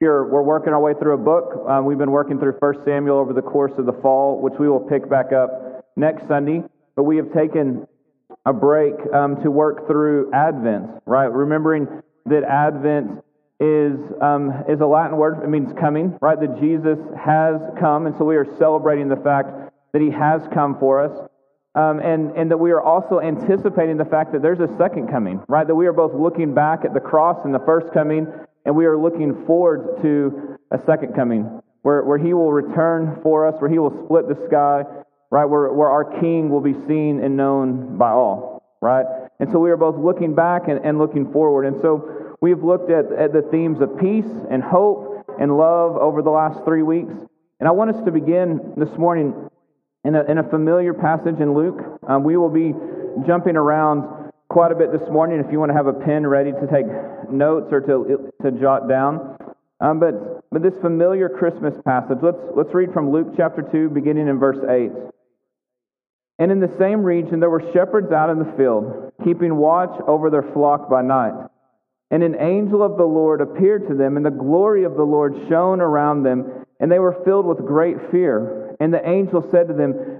We're, we're working our way through a book. Um, we've been working through 1 Samuel over the course of the fall, which we will pick back up next Sunday. But we have taken a break um, to work through Advent, right? Remembering that Advent is, um, is a Latin word. It means coming, right? That Jesus has come. And so we are celebrating the fact that he has come for us. Um, and, and that we are also anticipating the fact that there's a second coming, right? That we are both looking back at the cross and the first coming, and we are looking forward to a second coming where, where he will return for us, where he will split the sky, right? Where, where our king will be seen and known by all, right? And so we are both looking back and, and looking forward. And so we've looked at, at the themes of peace and hope and love over the last three weeks. And I want us to begin this morning in a, in a familiar passage in Luke. Um, we will be jumping around quite a bit this morning if you want to have a pen ready to take notes or to, to jot down. Um, but, but this familiar Christmas passage, let's, let's read from Luke chapter 2, beginning in verse 8. And in the same region there were shepherds out in the field, keeping watch over their flock by night. And an angel of the Lord appeared to them, and the glory of the Lord shone around them, and they were filled with great fear. And the angel said to them,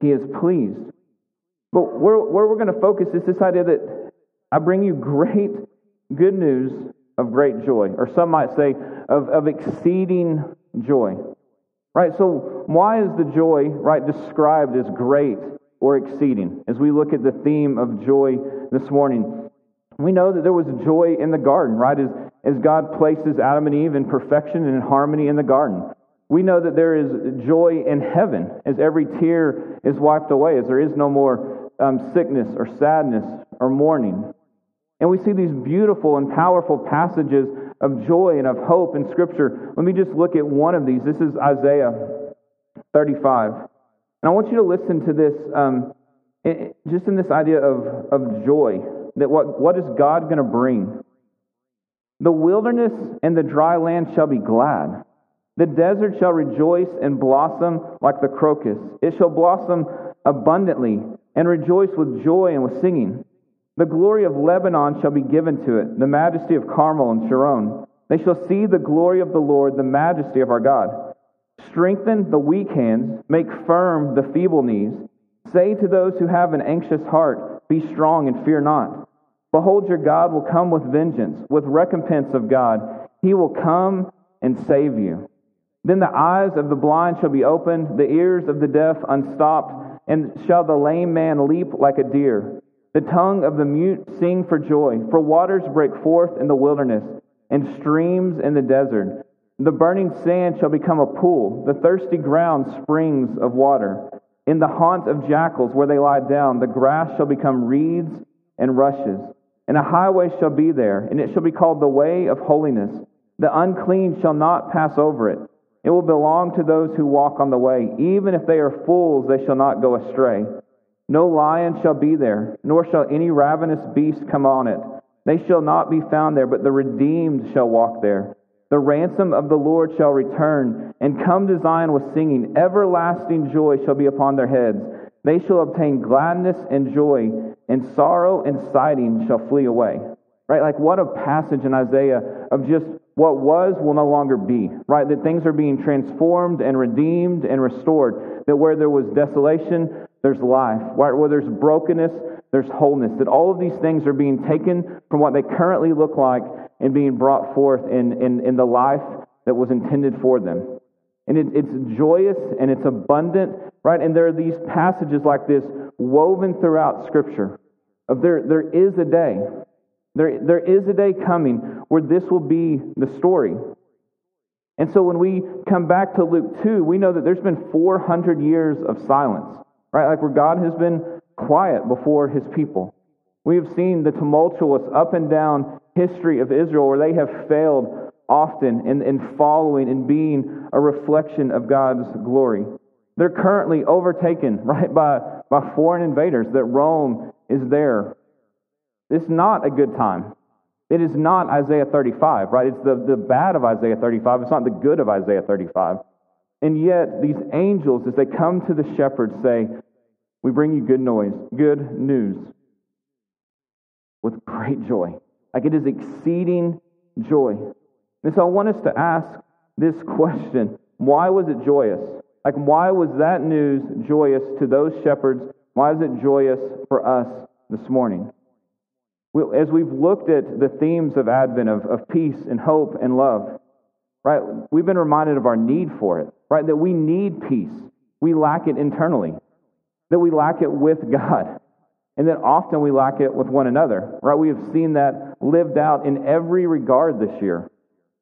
he is pleased. But where, where we're going to focus is this idea that I bring you great good news of great joy, or some might say of, of exceeding joy. Right? So, why is the joy, right, described as great or exceeding? As we look at the theme of joy this morning, we know that there was joy in the garden, right? As, as God places Adam and Eve in perfection and in harmony in the garden. We know that there is joy in heaven as every tear is wiped away, as there is no more um, sickness or sadness or mourning. And we see these beautiful and powerful passages of joy and of hope in Scripture. Let me just look at one of these. This is Isaiah 35. And I want you to listen to this um, just in this idea of, of joy. That what, what is God going to bring? The wilderness and the dry land shall be glad. The desert shall rejoice and blossom like the crocus. It shall blossom abundantly and rejoice with joy and with singing. The glory of Lebanon shall be given to it, the majesty of Carmel and Sharon. They shall see the glory of the Lord, the majesty of our God. Strengthen the weak hands, make firm the feeble knees. Say to those who have an anxious heart, Be strong and fear not. Behold, your God will come with vengeance, with recompense of God. He will come and save you. Then the eyes of the blind shall be opened, the ears of the deaf unstopped, and shall the lame man leap like a deer. The tongue of the mute sing for joy, for waters break forth in the wilderness, and streams in the desert. The burning sand shall become a pool, the thirsty ground springs of water. In the haunt of jackals where they lie down, the grass shall become reeds and rushes. And a highway shall be there, and it shall be called the way of holiness. The unclean shall not pass over it. It will belong to those who walk on the way. Even if they are fools, they shall not go astray. No lion shall be there, nor shall any ravenous beast come on it. They shall not be found there, but the redeemed shall walk there. The ransom of the Lord shall return, and come to Zion with singing. Everlasting joy shall be upon their heads. They shall obtain gladness and joy, and sorrow and sighing shall flee away. Right? Like what a passage in Isaiah of just what was will no longer be, right? That things are being transformed and redeemed and restored. That where there was desolation, there's life. Where there's brokenness, there's wholeness. That all of these things are being taken from what they currently look like and being brought forth in, in, in the life that was intended for them. And it, it's joyous and it's abundant, right? And there are these passages like this woven throughout Scripture of there, there is a day there, there is a day coming where this will be the story. And so when we come back to Luke 2, we know that there's been 400 years of silence, right? Like where God has been quiet before his people. We have seen the tumultuous up and down history of Israel where they have failed often in, in following and being a reflection of God's glory. They're currently overtaken, right, by, by foreign invaders, that Rome is there. It's not a good time. It is not Isaiah 35, right? It's the, the bad of Isaiah 35. It's not the good of Isaiah 35. And yet, these angels, as they come to the shepherds, say, We bring you good noise, good news, with great joy. Like it is exceeding joy. And so I want us to ask this question Why was it joyous? Like, why was that news joyous to those shepherds? Why is it joyous for us this morning? As we've looked at the themes of Advent of, of peace and hope and love, right, we've been reminded of our need for it, right? That we need peace. We lack it internally, that we lack it with God, and that often we lack it with one another, right? We have seen that lived out in every regard this year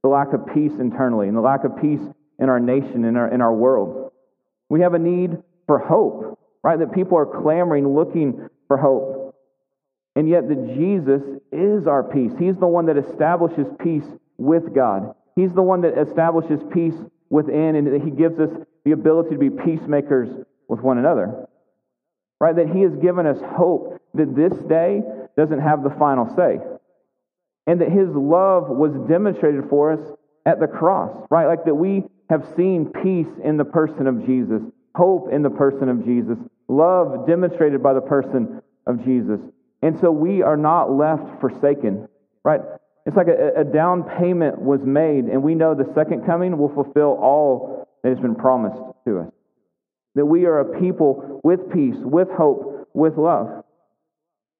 the lack of peace internally and the lack of peace in our nation, in our, in our world. We have a need for hope, right? That people are clamoring, looking for hope. And yet, that Jesus is our peace. He's the one that establishes peace with God. He's the one that establishes peace within, and that He gives us the ability to be peacemakers with one another. Right? That He has given us hope that this day doesn't have the final say. And that His love was demonstrated for us at the cross, right? Like that we have seen peace in the person of Jesus, hope in the person of Jesus, love demonstrated by the person of Jesus. And so we are not left forsaken, right? It's like a, a, down payment was made, and we know the second coming will fulfill all that has been promised to us. That we are a people with peace, with hope, with love.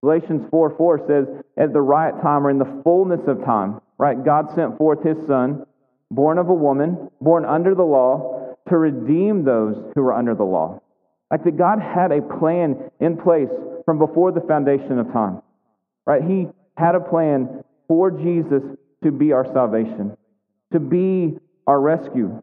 Galatians 4 4 says, At the right time or in the fullness of time, right? God sent forth his Son, born of a woman, born under the law, to redeem those who were under the law. Like that God had a plan in place from before the foundation of time. Right? He had a plan for Jesus to be our salvation, to be our rescue.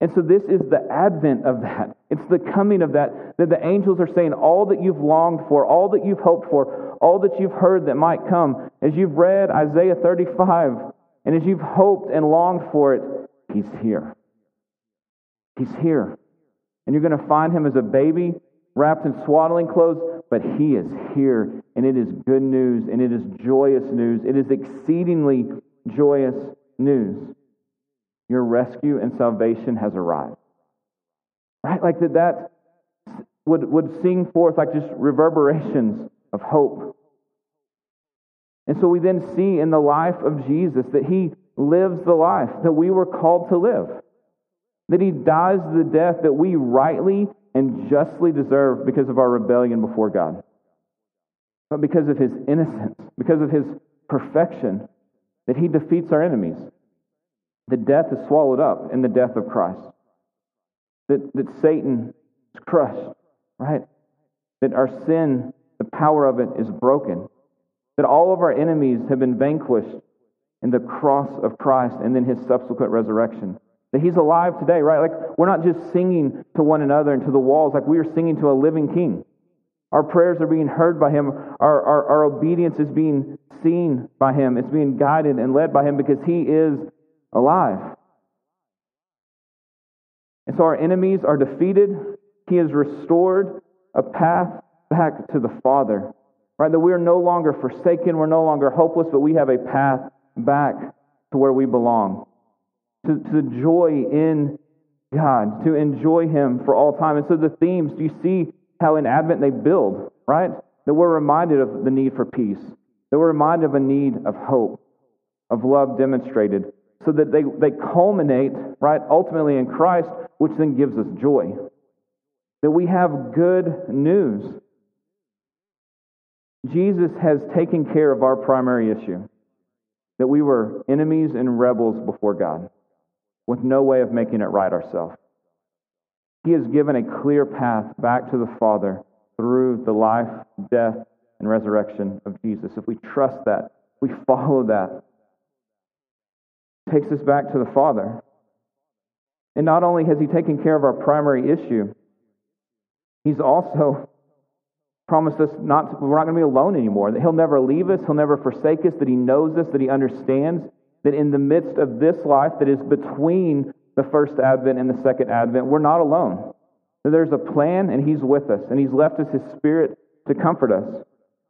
And so this is the advent of that. It's the coming of that, that the angels are saying all that you've longed for, all that you've hoped for, all that you've heard that might come. As you've read Isaiah 35, and as you've hoped and longed for it, He's here. He's here. And you're going to find Him as a baby wrapped in swaddling clothes, but he is here, and it is good news, and it is joyous news. It is exceedingly joyous news. Your rescue and salvation has arrived. Right? Like that, that would, would sing forth like just reverberations of hope. And so we then see in the life of Jesus that he lives the life that we were called to live, that he dies the death that we rightly and justly deserve because of our rebellion before God. But because of his innocence, because of his perfection, that he defeats our enemies. The death is swallowed up in the death of Christ. That, that Satan is crushed, right? That our sin, the power of it, is broken. That all of our enemies have been vanquished in the cross of Christ and then his subsequent resurrection. That he's alive today, right? Like we're not just singing to one another and to the walls, like we are singing to a living king. Our prayers are being heard by him. Our, our, our obedience is being seen by him. It's being guided and led by him because he is alive. And so our enemies are defeated. He has restored a path back to the Father. Right? That we are no longer forsaken, we're no longer hopeless, but we have a path back to where we belong to, to joy in God, to enjoy Him for all time. And so the themes, do you see how in Advent they build, right? That we're reminded of the need for peace, that we're reminded of a need of hope, of love demonstrated, so that they, they culminate, right, ultimately in Christ, which then gives us joy. That we have good news. Jesus has taken care of our primary issue that we were enemies and rebels before God with no way of making it right ourselves. He has given a clear path back to the Father through the life, death, and resurrection of Jesus. If we trust that, we follow that, takes us back to the Father. And not only has He taken care of our primary issue, He's also promised us not to, we're not going to be alone anymore, that He'll never leave us, He'll never forsake us, that He knows us, that He understands, that in the midst of this life that is between the first advent and the second advent, we're not alone. That there's a plan and He's with us, and He's left us His Spirit to comfort us.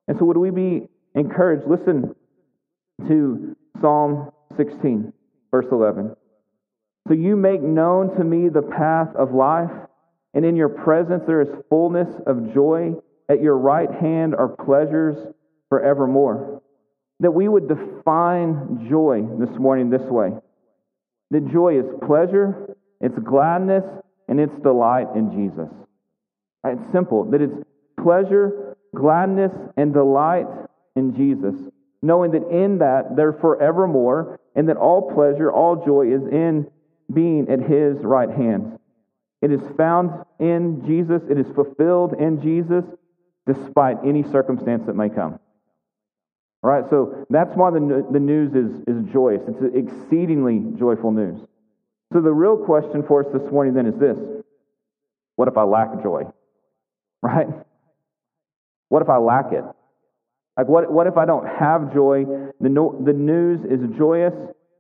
And so, would we be encouraged? Listen to Psalm 16, verse 11. So you make known to me the path of life, and in your presence there is fullness of joy. At your right hand are pleasures forevermore. That we would define joy this morning this way that joy is pleasure, it's gladness, and it's delight in Jesus. It's simple that it's pleasure, gladness, and delight in Jesus, knowing that in that they're forevermore, and that all pleasure, all joy is in being at His right hand. It is found in Jesus, it is fulfilled in Jesus, despite any circumstance that may come. All right, so that's why the, the news is, is joyous. It's exceedingly joyful news. So the real question for us this morning then is this What if I lack joy? Right? What if I lack it? Like, what, what if I don't have joy? The, no, the news is joyous.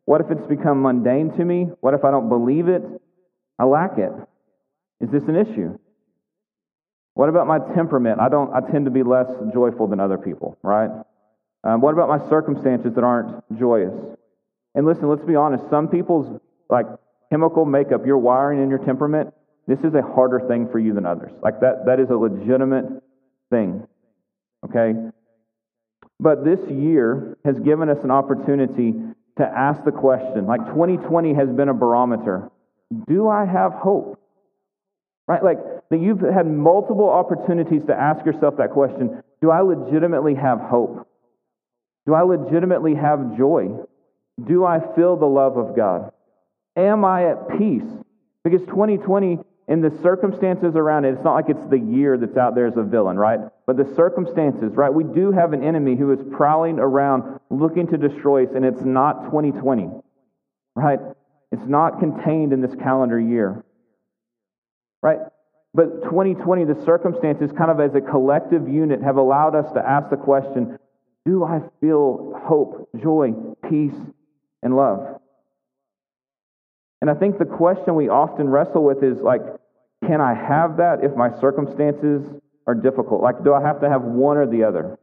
What if it's become mundane to me? What if I don't believe it? I lack it. Is this an issue? What about my temperament? I don't. I tend to be less joyful than other people, right? Um, what about my circumstances that aren't joyous? And listen, let's be honest. Some people's like chemical makeup, your wiring and your temperament, this is a harder thing for you than others. Like that, that is a legitimate thing. Okay? But this year has given us an opportunity to ask the question. Like 2020 has been a barometer. Do I have hope? Right? Like that you've had multiple opportunities to ask yourself that question. Do I legitimately have hope? Do I legitimately have joy? Do I feel the love of God? Am I at peace? Because 2020 and the circumstances around it, it's not like it's the year that's out there as a villain, right? But the circumstances, right? We do have an enemy who is prowling around looking to destroy us, and it's not 2020, right? It's not contained in this calendar year, right? But 2020, the circumstances, kind of as a collective unit, have allowed us to ask the question do I feel hope, joy, peace, and love? And I think the question we often wrestle with is like, can I have that if my circumstances are difficult? Like, do I have to have one or the other?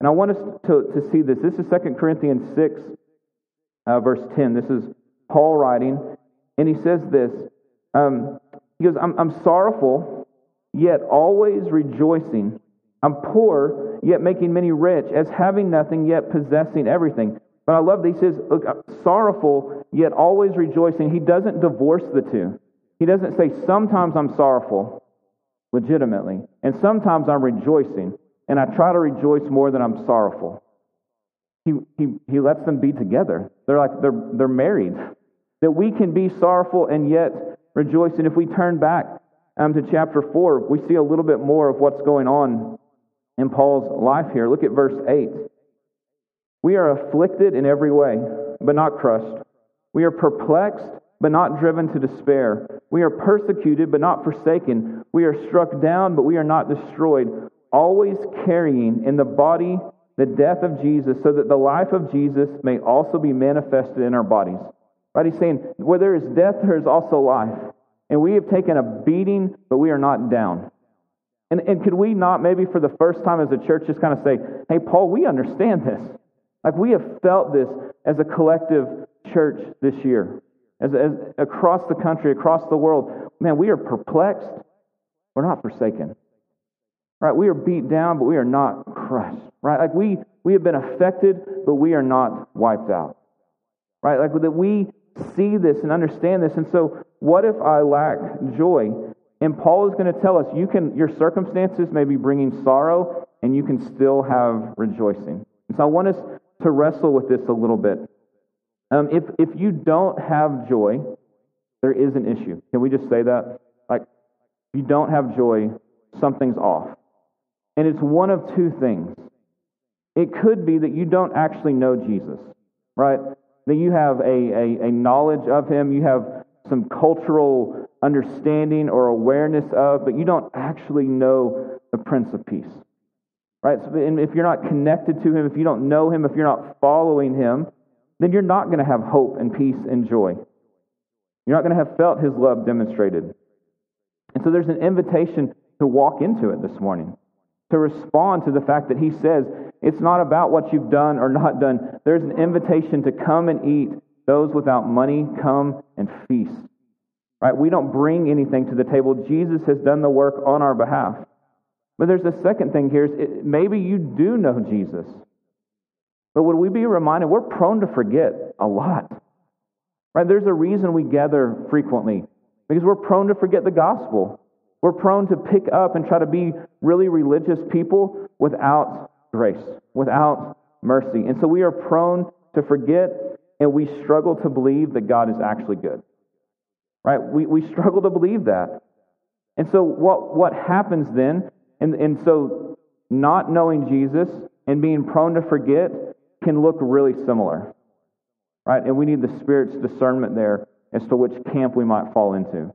And I want us to, to see this. This is 2 Corinthians 6, uh, verse 10. This is Paul writing, and he says this. Um, he goes, I'm, I'm sorrowful, yet always rejoicing. I'm poor, yet making many rich, as having nothing, yet possessing everything. But I love that he says, look, sorrowful, yet always rejoicing. He doesn't divorce the two. He doesn't say, sometimes I'm sorrowful, legitimately, and sometimes I'm rejoicing, and I try to rejoice more than I'm sorrowful. He, he, he lets them be together. They're like, they're, they're married. That we can be sorrowful and yet rejoice. And if we turn back um, to chapter 4, we see a little bit more of what's going on in Paul's life here. Look at verse 8. We are afflicted in every way, but not crushed. We are perplexed, but not driven to despair. We are persecuted, but not forsaken. We are struck down, but we are not destroyed. Always carrying in the body the death of Jesus, so that the life of Jesus may also be manifested in our bodies. Right? He's saying, where there is death, there is also life. And we have taken a beating, but we are not down. And, and could we not, maybe for the first time as a church, just kind of say, hey, Paul, we understand this. Like we have felt this as a collective church this year, as, as across the country, across the world. Man, we are perplexed. We're not forsaken. Right? We are beat down, but we are not crushed. Right? Like we we have been affected, but we are not wiped out. Right? Like that we see this and understand this. And so, what if I lack joy? And Paul is going to tell us you can your circumstances may be bringing sorrow, and you can still have rejoicing. And so I want us to wrestle with this a little bit. Um, if if you don't have joy, there is an issue. Can we just say that? Like, if you don't have joy, something's off. And it's one of two things. It could be that you don't actually know Jesus, right? That you have a, a, a knowledge of him, you have some cultural understanding or awareness of, but you don't actually know the Prince of Peace. Right? So if you're not connected to him, if you don't know him, if you're not following him, then you're not going to have hope and peace and joy. You're not going to have felt his love demonstrated. And so there's an invitation to walk into it this morning, to respond to the fact that he says it's not about what you've done or not done. There's an invitation to come and eat. Those without money, come and feast. Right? We don't bring anything to the table. Jesus has done the work on our behalf. But there's a second thing here. Is maybe you do know Jesus. But would we be reminded we're prone to forget a lot. Right? There's a reason we gather frequently because we're prone to forget the gospel. We're prone to pick up and try to be really religious people without grace, without mercy. And so we are prone to forget and we struggle to believe that God is actually good. Right? We, we struggle to believe that. And so what, what happens then, and, and so not knowing Jesus and being prone to forget can look really similar. Right? And we need the Spirit's discernment there as to which camp we might fall into.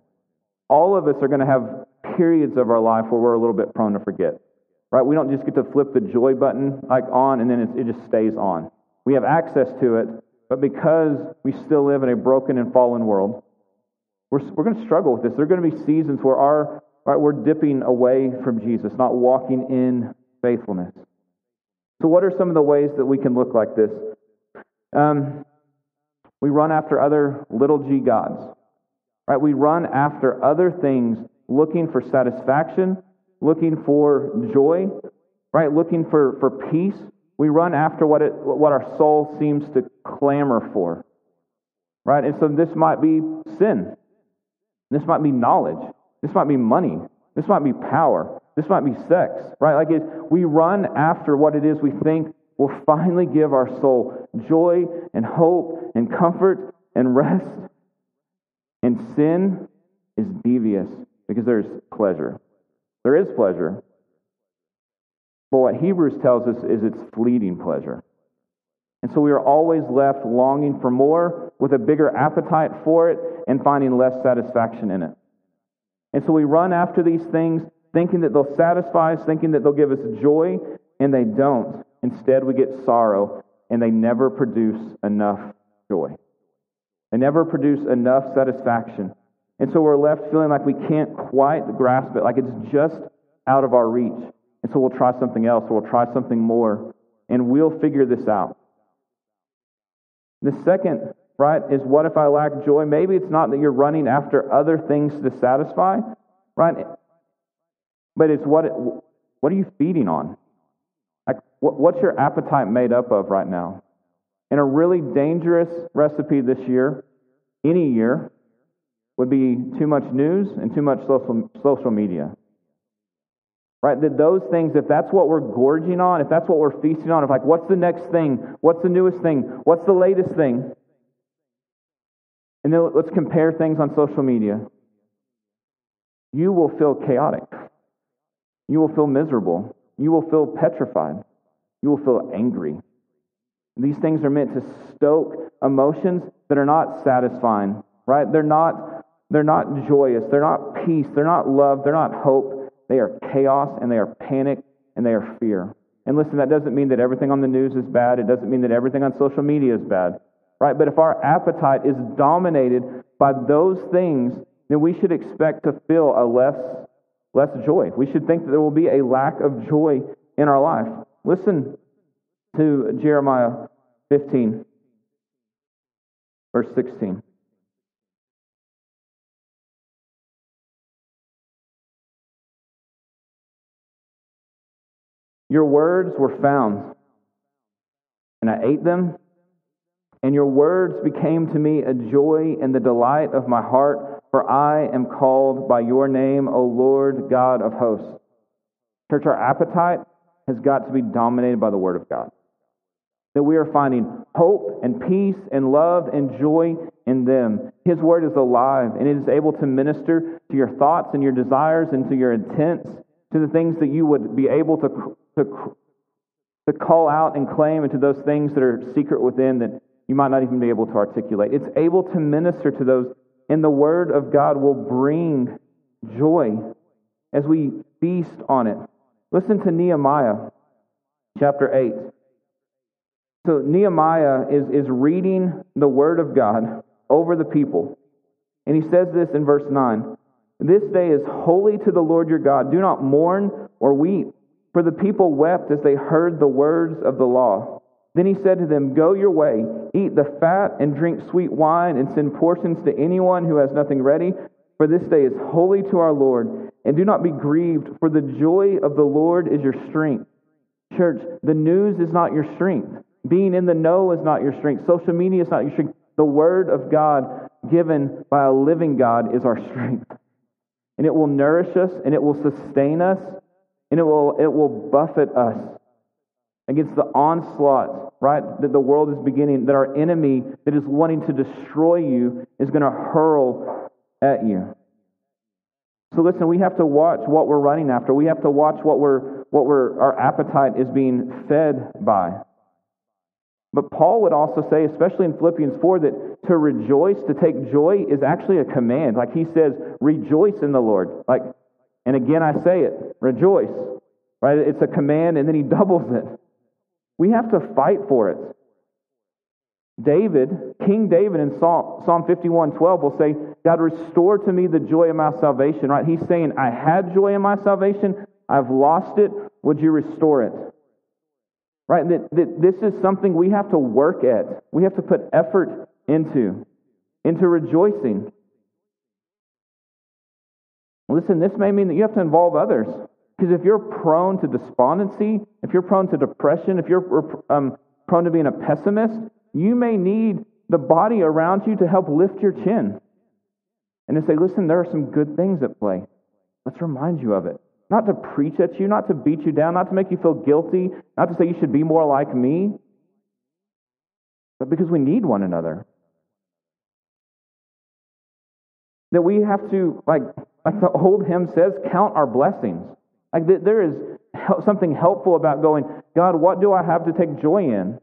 All of us are going to have periods of our life where we're a little bit prone to forget. Right? We don't just get to flip the joy button like on and then it just stays on. We have access to it, but because we still live in a broken and fallen world, we're, we're going to struggle with this. There are going to be seasons where our, right, we're dipping away from Jesus, not walking in faithfulness. So, what are some of the ways that we can look like this? Um, we run after other little g gods. Right? We run after other things looking for satisfaction, looking for joy, right? Looking for, for peace. We run after what, it, what our soul seems to clamor for. Right? And so this might be sin. This might be knowledge. This might be money. This might be power. This might be sex. Right? Like it, we run after what it is we think will finally give our soul joy and hope and comfort and rest. And sin is devious because there's pleasure. There is pleasure. But what Hebrews tells us is it's fleeting pleasure. And so we are always left longing for more with a bigger appetite for it and finding less satisfaction in it. And so we run after these things thinking that they'll satisfy us, thinking that they'll give us joy, and they don't. Instead, we get sorrow, and they never produce enough joy. They never produce enough satisfaction. And so we're left feeling like we can't quite grasp it, like it's just out of our reach. And so we'll try something else, or we'll try something more, and we'll figure this out. The second, right, is what if I lack joy? Maybe it's not that you're running after other things to satisfy, right? But it's what, what are you feeding on? Like, what's your appetite made up of right now? And a really dangerous recipe this year, any year, would be too much news and too much social, social media. Right? That those things, if that's what we're gorging on, if that's what we're feasting on, if like, what's the next thing? What's the newest thing? What's the latest thing? And then let's compare things on social media. You will feel chaotic. You will feel miserable. You will feel petrified. You will feel angry. These things are meant to stoke emotions that are not satisfying, right? They're not, they're not joyous. They're not peace. They're not love. They're not hope. They are chaos and they are panic and they are fear. And listen, that doesn't mean that everything on the news is bad. It doesn't mean that everything on social media is bad, right? But if our appetite is dominated by those things, then we should expect to feel a less less joy. We should think that there will be a lack of joy in our life. Listen to Jeremiah 15, verse 16. Your words were found, and I ate them, and your words became to me a joy and the delight of my heart. For I am called by your name, O Lord God of hosts. Church, our appetite has got to be dominated by the Word of God. That we are finding hope and peace and love and joy in them. His Word is alive and it is able to minister to your thoughts and your desires and to your intents, to the things that you would be able to, to, to call out and claim, and to those things that are secret within that you might not even be able to articulate. It's able to minister to those and the Word of God will bring joy as we feast on it. Listen to Nehemiah chapter 8. So Nehemiah is, is reading the word of God over the people. And he says this in verse 9 This day is holy to the Lord your God. Do not mourn or weep. For the people wept as they heard the words of the law. Then he said to them, Go your way, eat the fat, and drink sweet wine, and send portions to anyone who has nothing ready. For this day is holy to our Lord. And do not be grieved, for the joy of the Lord is your strength. Church, the news is not your strength. Being in the know is not your strength. Social media is not your strength. The Word of God, given by a living God, is our strength. And it will nourish us, and it will sustain us, and it will, it will buffet us against the onslaught, right, that the world is beginning, that our enemy that is wanting to destroy you is going to hurl at you. So listen, we have to watch what we're running after. We have to watch what we're what we're our appetite is being fed by. But Paul would also say, especially in Philippians 4, that to rejoice, to take joy is actually a command. Like he says, rejoice in the Lord. Like, and again I say it, rejoice. Right? It's a command and then he doubles it. We have to fight for it. David, King David in Psalm 51 12 will say, God, restore to me the joy of my salvation, right? He's saying, I had joy in my salvation, I've lost it. Would you restore it? Right? That, that this is something we have to work at. We have to put effort into, into rejoicing. Listen, this may mean that you have to involve others. Because if you're prone to despondency, if you're prone to depression, if you're um, prone to being a pessimist, you may need the body around you to help lift your chin and to say, listen, there are some good things at play. Let's remind you of it. Not to preach at you, not to beat you down, not to make you feel guilty, not to say you should be more like me, but because we need one another. That we have to, like, like the old hymn says, count our blessings. Like there is something helpful about going, God, what do I have to take joy in?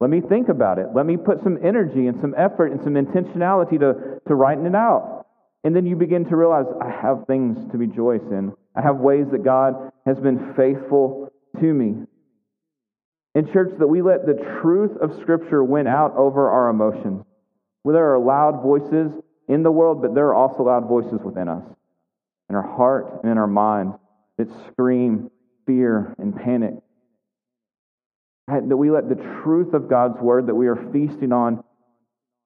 Let me think about it. Let me put some energy and some effort and some intentionality to, to writing it out. And then you begin to realize, I have things to rejoice in. I have ways that God has been faithful to me. In church, that we let the truth of Scripture win out over our emotions. Well, there are loud voices in the world, but there are also loud voices within us, in our heart and in our mind, that scream fear and panic that we let the truth of God's word that we are feasting on,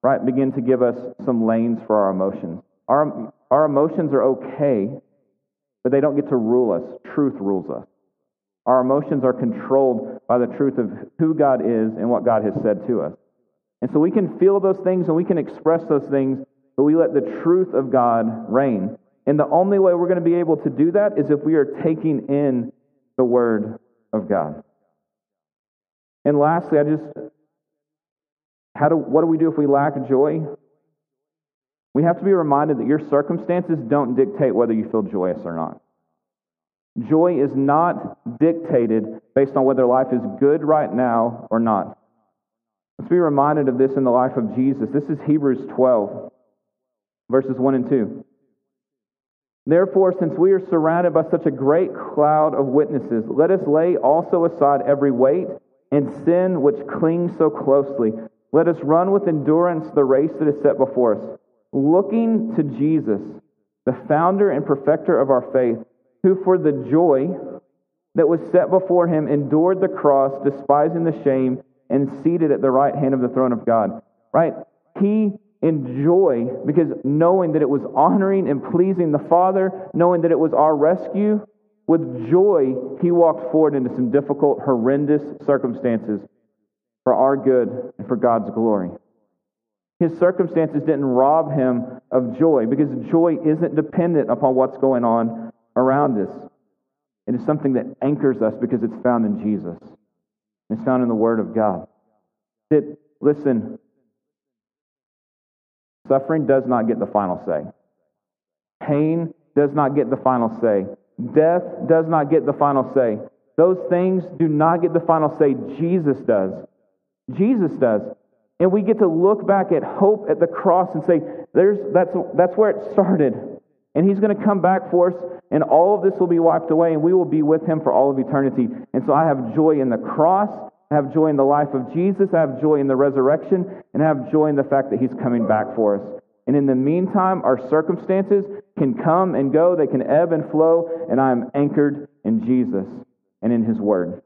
right, begin to give us some lanes for our emotions. Our, our emotions are okay, but they don't get to rule us. Truth rules us. Our emotions are controlled by the truth of who God is and what God has said to us. And so we can feel those things and we can express those things, but we let the truth of God reign. And the only way we're going to be able to do that is if we are taking in the Word of God. And lastly, I just, how do, what do we do if we lack joy? We have to be reminded that your circumstances don't dictate whether you feel joyous or not. Joy is not dictated based on whether life is good right now or not. Let's be reminded of this in the life of Jesus. This is Hebrews 12, verses 1 and 2. Therefore, since we are surrounded by such a great cloud of witnesses, let us lay also aside every weight and sin which clings so closely. Let us run with endurance the race that is set before us, looking to Jesus, the founder and perfecter of our faith, who for the joy that was set before him endured the cross, despising the shame, and seated at the right hand of the throne of God. Right? He enjoyed because knowing that it was honoring and pleasing the Father, knowing that it was our rescue, with joy, he walked forward into some difficult, horrendous circumstances for our good and for God's glory. His circumstances didn't rob him of joy because joy isn't dependent upon what's going on around us. It is something that anchors us because it's found in Jesus. It's found in the Word of God. That, listen, suffering does not get the final say. Pain does not get the final say. Death does not get the final say. Those things do not get the final say. Jesus does. Jesus does. And we get to look back at hope at the cross and say, There's, that's, that's where it started. And he's going to come back for us, and all of this will be wiped away, and we will be with him for all of eternity. And so I have joy in the cross, I have joy in the life of Jesus. I have joy in the resurrection. And I have joy in the fact that he's coming back for us. And in the meantime, our circumstances can come and go, they can ebb and flow, and I am anchored in Jesus and in his word.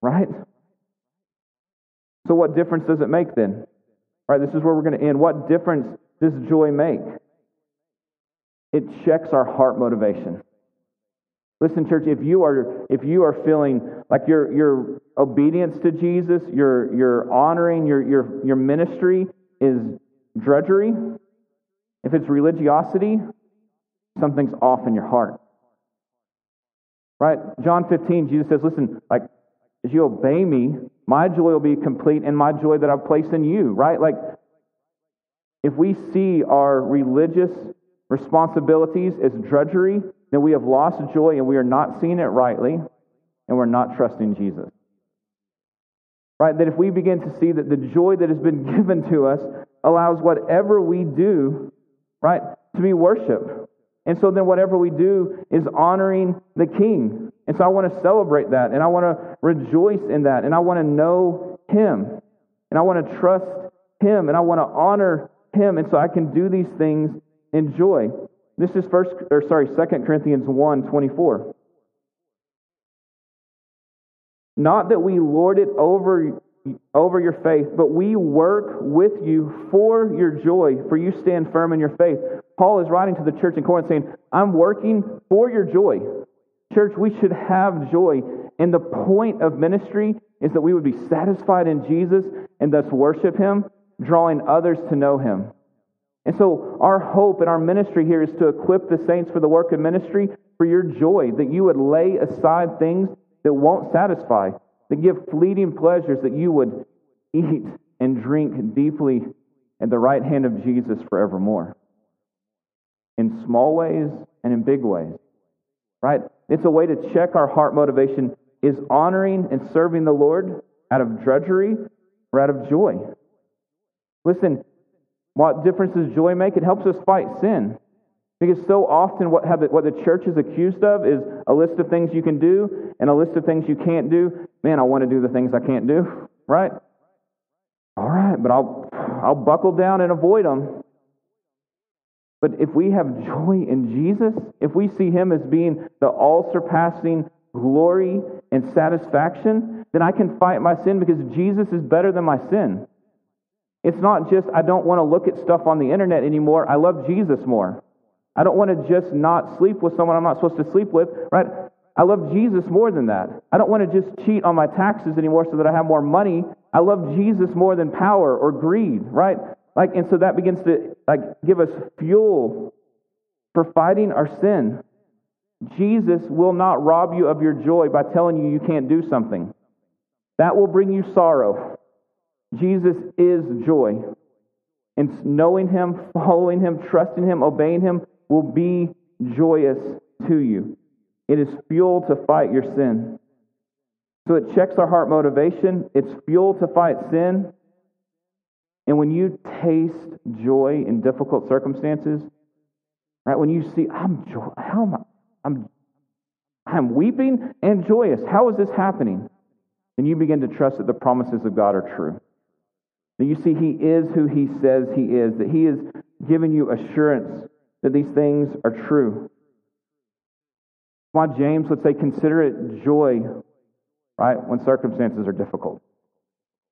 Right? So, what difference does it make then? Right, this is where we're going to end. What difference does joy make? It checks our heart motivation. Listen, church, if you are if you are feeling like your your obedience to Jesus, your your honoring, your your your ministry is drudgery, if it's religiosity, something's off in your heart. Right? John 15, Jesus says, listen, like as you obey me, my joy will be complete and my joy that I've placed in you, right? Like, if we see our religious responsibilities as drudgery, then we have lost joy and we are not seeing it rightly and we're not trusting Jesus. Right? That if we begin to see that the joy that has been given to us allows whatever we do, right, to be worship. And so then whatever we do is honoring the King. And so I want to celebrate that and I want to rejoice in that and I want to know Him and I want to trust Him and I want to honor Him. And so I can do these things in joy. This is first or sorry, Second Corinthians 1 24. Not that we lord it over over your faith, but we work with you for your joy, for you stand firm in your faith. Paul is writing to the church in Corinth saying, I'm working for your joy. Church, we should have joy. And the point of ministry is that we would be satisfied in Jesus and thus worship him, drawing others to know him. And so, our hope and our ministry here is to equip the saints for the work of ministry for your joy, that you would lay aside things that won't satisfy, that give fleeting pleasures, that you would eat and drink deeply at the right hand of Jesus forevermore. In small ways and in big ways. Right? It's a way to check our heart motivation. Is honoring and serving the Lord out of drudgery or out of joy? Listen, what difference does joy make? It helps us fight sin. Because so often, what, the, what the church is accused of is a list of things you can do and a list of things you can't do. Man, I want to do the things I can't do, right? All right, but I'll, I'll buckle down and avoid them. But if we have joy in Jesus, if we see Him as being the all surpassing glory and satisfaction, then I can fight my sin because Jesus is better than my sin. It's not just, I don't want to look at stuff on the internet anymore. I love Jesus more. I don't want to just not sleep with someone I'm not supposed to sleep with, right? I love Jesus more than that. I don't want to just cheat on my taxes anymore so that I have more money. I love Jesus more than power or greed, right? Like, and so that begins to like give us fuel for fighting our sin. Jesus will not rob you of your joy by telling you you can't do something. That will bring you sorrow. Jesus is joy. And knowing Him, following Him, trusting Him, obeying Him will be joyous to you. It is fuel to fight your sin. So it checks our heart motivation. It's fuel to fight sin. And when you taste joy in difficult circumstances, right? When you see, I'm joy, how am I? I'm, I'm weeping and joyous. How is this happening? Then you begin to trust that the promises of God are true. That you see He is who He says He is. That He is giving you assurance that these things are true. Why James would say, consider it joy, right, when circumstances are difficult.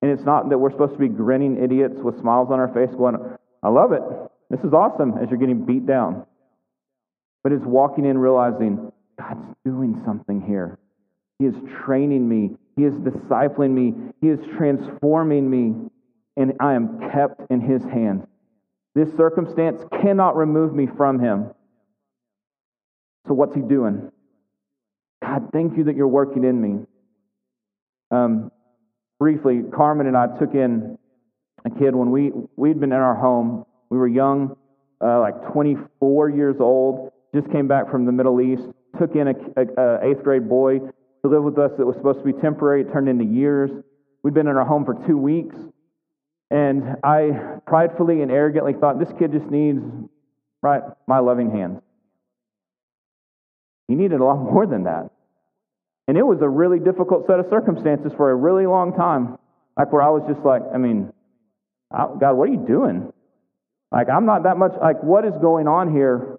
And it's not that we're supposed to be grinning idiots with smiles on our face going, I love it. This is awesome as you're getting beat down. But it's walking in realizing God's doing something here. He is training me. He is discipling me. He is transforming me. And I am kept in His hand. This circumstance cannot remove me from him. So, what's he doing? God, thank you that you're working in me. Um, briefly, Carmen and I took in a kid when we, we'd been in our home. We were young, uh, like 24 years old, just came back from the Middle East, took in a, eighth grade boy to live with us that was supposed to be temporary. It turned into years. We'd been in our home for two weeks. And I pridefully and arrogantly thought, this kid just needs, right, my loving hand. He needed a lot more than that. And it was a really difficult set of circumstances for a really long time. Like where I was just like, I mean, oh, God, what are you doing? Like, I'm not that much, like, what is going on here?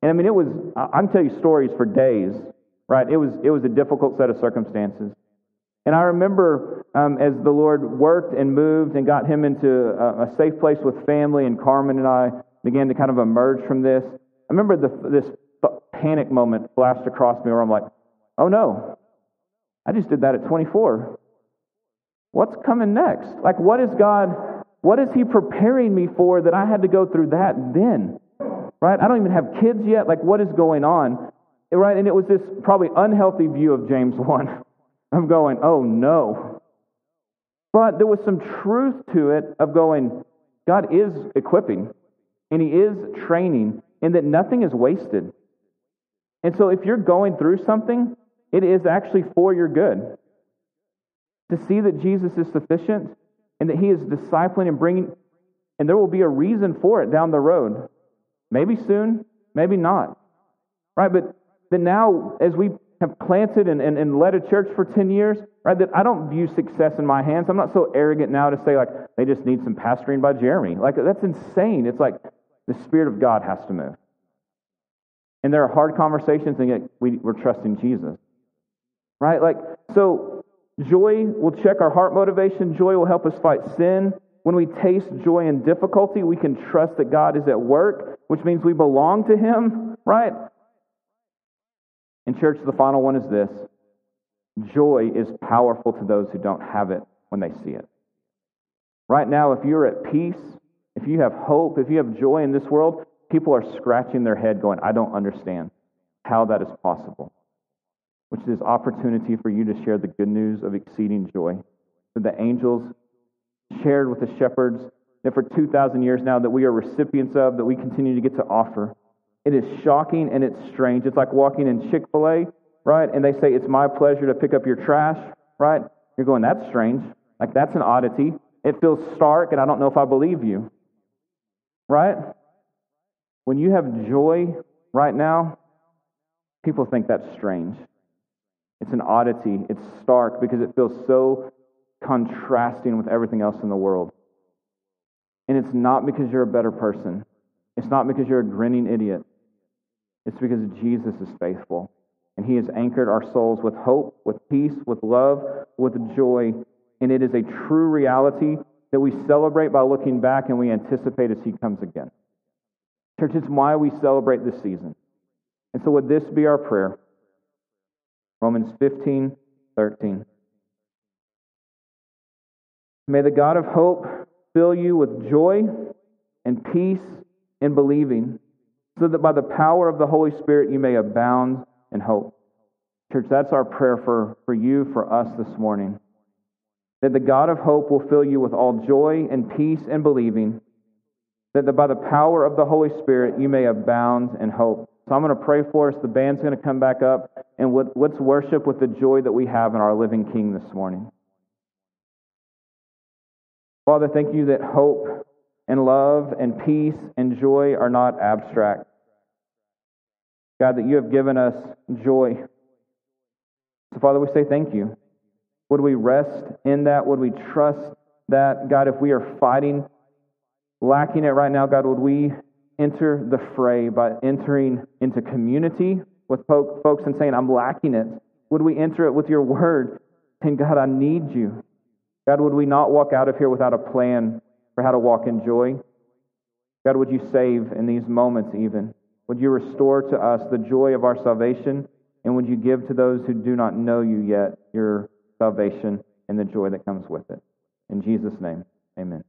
And I mean, it was, I can tell you stories for days, right? It was, it was a difficult set of circumstances. And I remember um, as the Lord worked and moved and got him into a, a, safe place with family, and Carmen and I began to kind of emerge from this. I remember the, this panic moment flashed across me where I'm like, oh no, I just did that at 24. What's coming next? Like, what is God, what is He preparing me for that I had to go through that then? Right? I don't even have kids yet. Like, what is going on? Right? And it was this probably unhealthy view of James 1. I'm going, oh no. But there was some truth to it of going, God is equipping and He is training, and that nothing is wasted. And so if you're going through something, it is actually for your good. To see that Jesus is sufficient and that He is discipling and bringing, and there will be a reason for it down the road. Maybe soon, maybe not. Right? But, but now, as we have planted and, and, and led a church for 10 years, right, that I don't view success in my hands. I'm not so arrogant now to say, like, they just need some pastoring by Jeremy. Like, that's insane. It's like the Spirit of God has to move. And there are hard conversations, and yet we, we're trusting Jesus. Right? Like, so joy will check our heart motivation. Joy will help us fight sin. When we taste joy in difficulty, we can trust that God is at work, which means we belong to Him, right? And, church, the final one is this joy is powerful to those who don't have it when they see it. Right now, if you're at peace, if you have hope, if you have joy in this world, people are scratching their head going, I don't understand how that is possible. Which is opportunity for you to share the good news of exceeding joy that the angels shared with the shepherds that for 2,000 years now that we are recipients of, that we continue to get to offer. It is shocking and it's strange. It's like walking in Chick fil A, right? And they say, It's my pleasure to pick up your trash, right? You're going, That's strange. Like, that's an oddity. It feels stark, and I don't know if I believe you, right? When you have joy right now, people think that's strange. It's an oddity. It's stark because it feels so contrasting with everything else in the world. And it's not because you're a better person. It's not because you're a grinning idiot. It's because Jesus is faithful. And he has anchored our souls with hope, with peace, with love, with joy. And it is a true reality that we celebrate by looking back and we anticipate as he comes again. Church, it's why we celebrate this season. And so would this be our prayer? Romans 15, 13. May the God of hope fill you with joy and peace in believing, so that by the power of the Holy Spirit you may abound in hope. Church, that's our prayer for, for you, for us this morning. That the God of hope will fill you with all joy and peace in believing, that by the power of the Holy Spirit you may abound in hope. So I'm going to pray for us. The band's going to come back up, and let's worship with the joy that we have in our living King this morning. Father, thank you that hope and love and peace and joy are not abstract. God, that you have given us joy. So, Father, we say thank you. Would we rest in that? Would we trust that? God, if we are fighting, lacking it right now, God, would we enter the fray by entering into community with folks and saying, I'm lacking it? Would we enter it with your word, And God, I need you? God, would we not walk out of here without a plan for how to walk in joy. God, would you save in these moments even? Would you restore to us the joy of our salvation? And would you give to those who do not know you yet your salvation and the joy that comes with it? In Jesus' name, amen.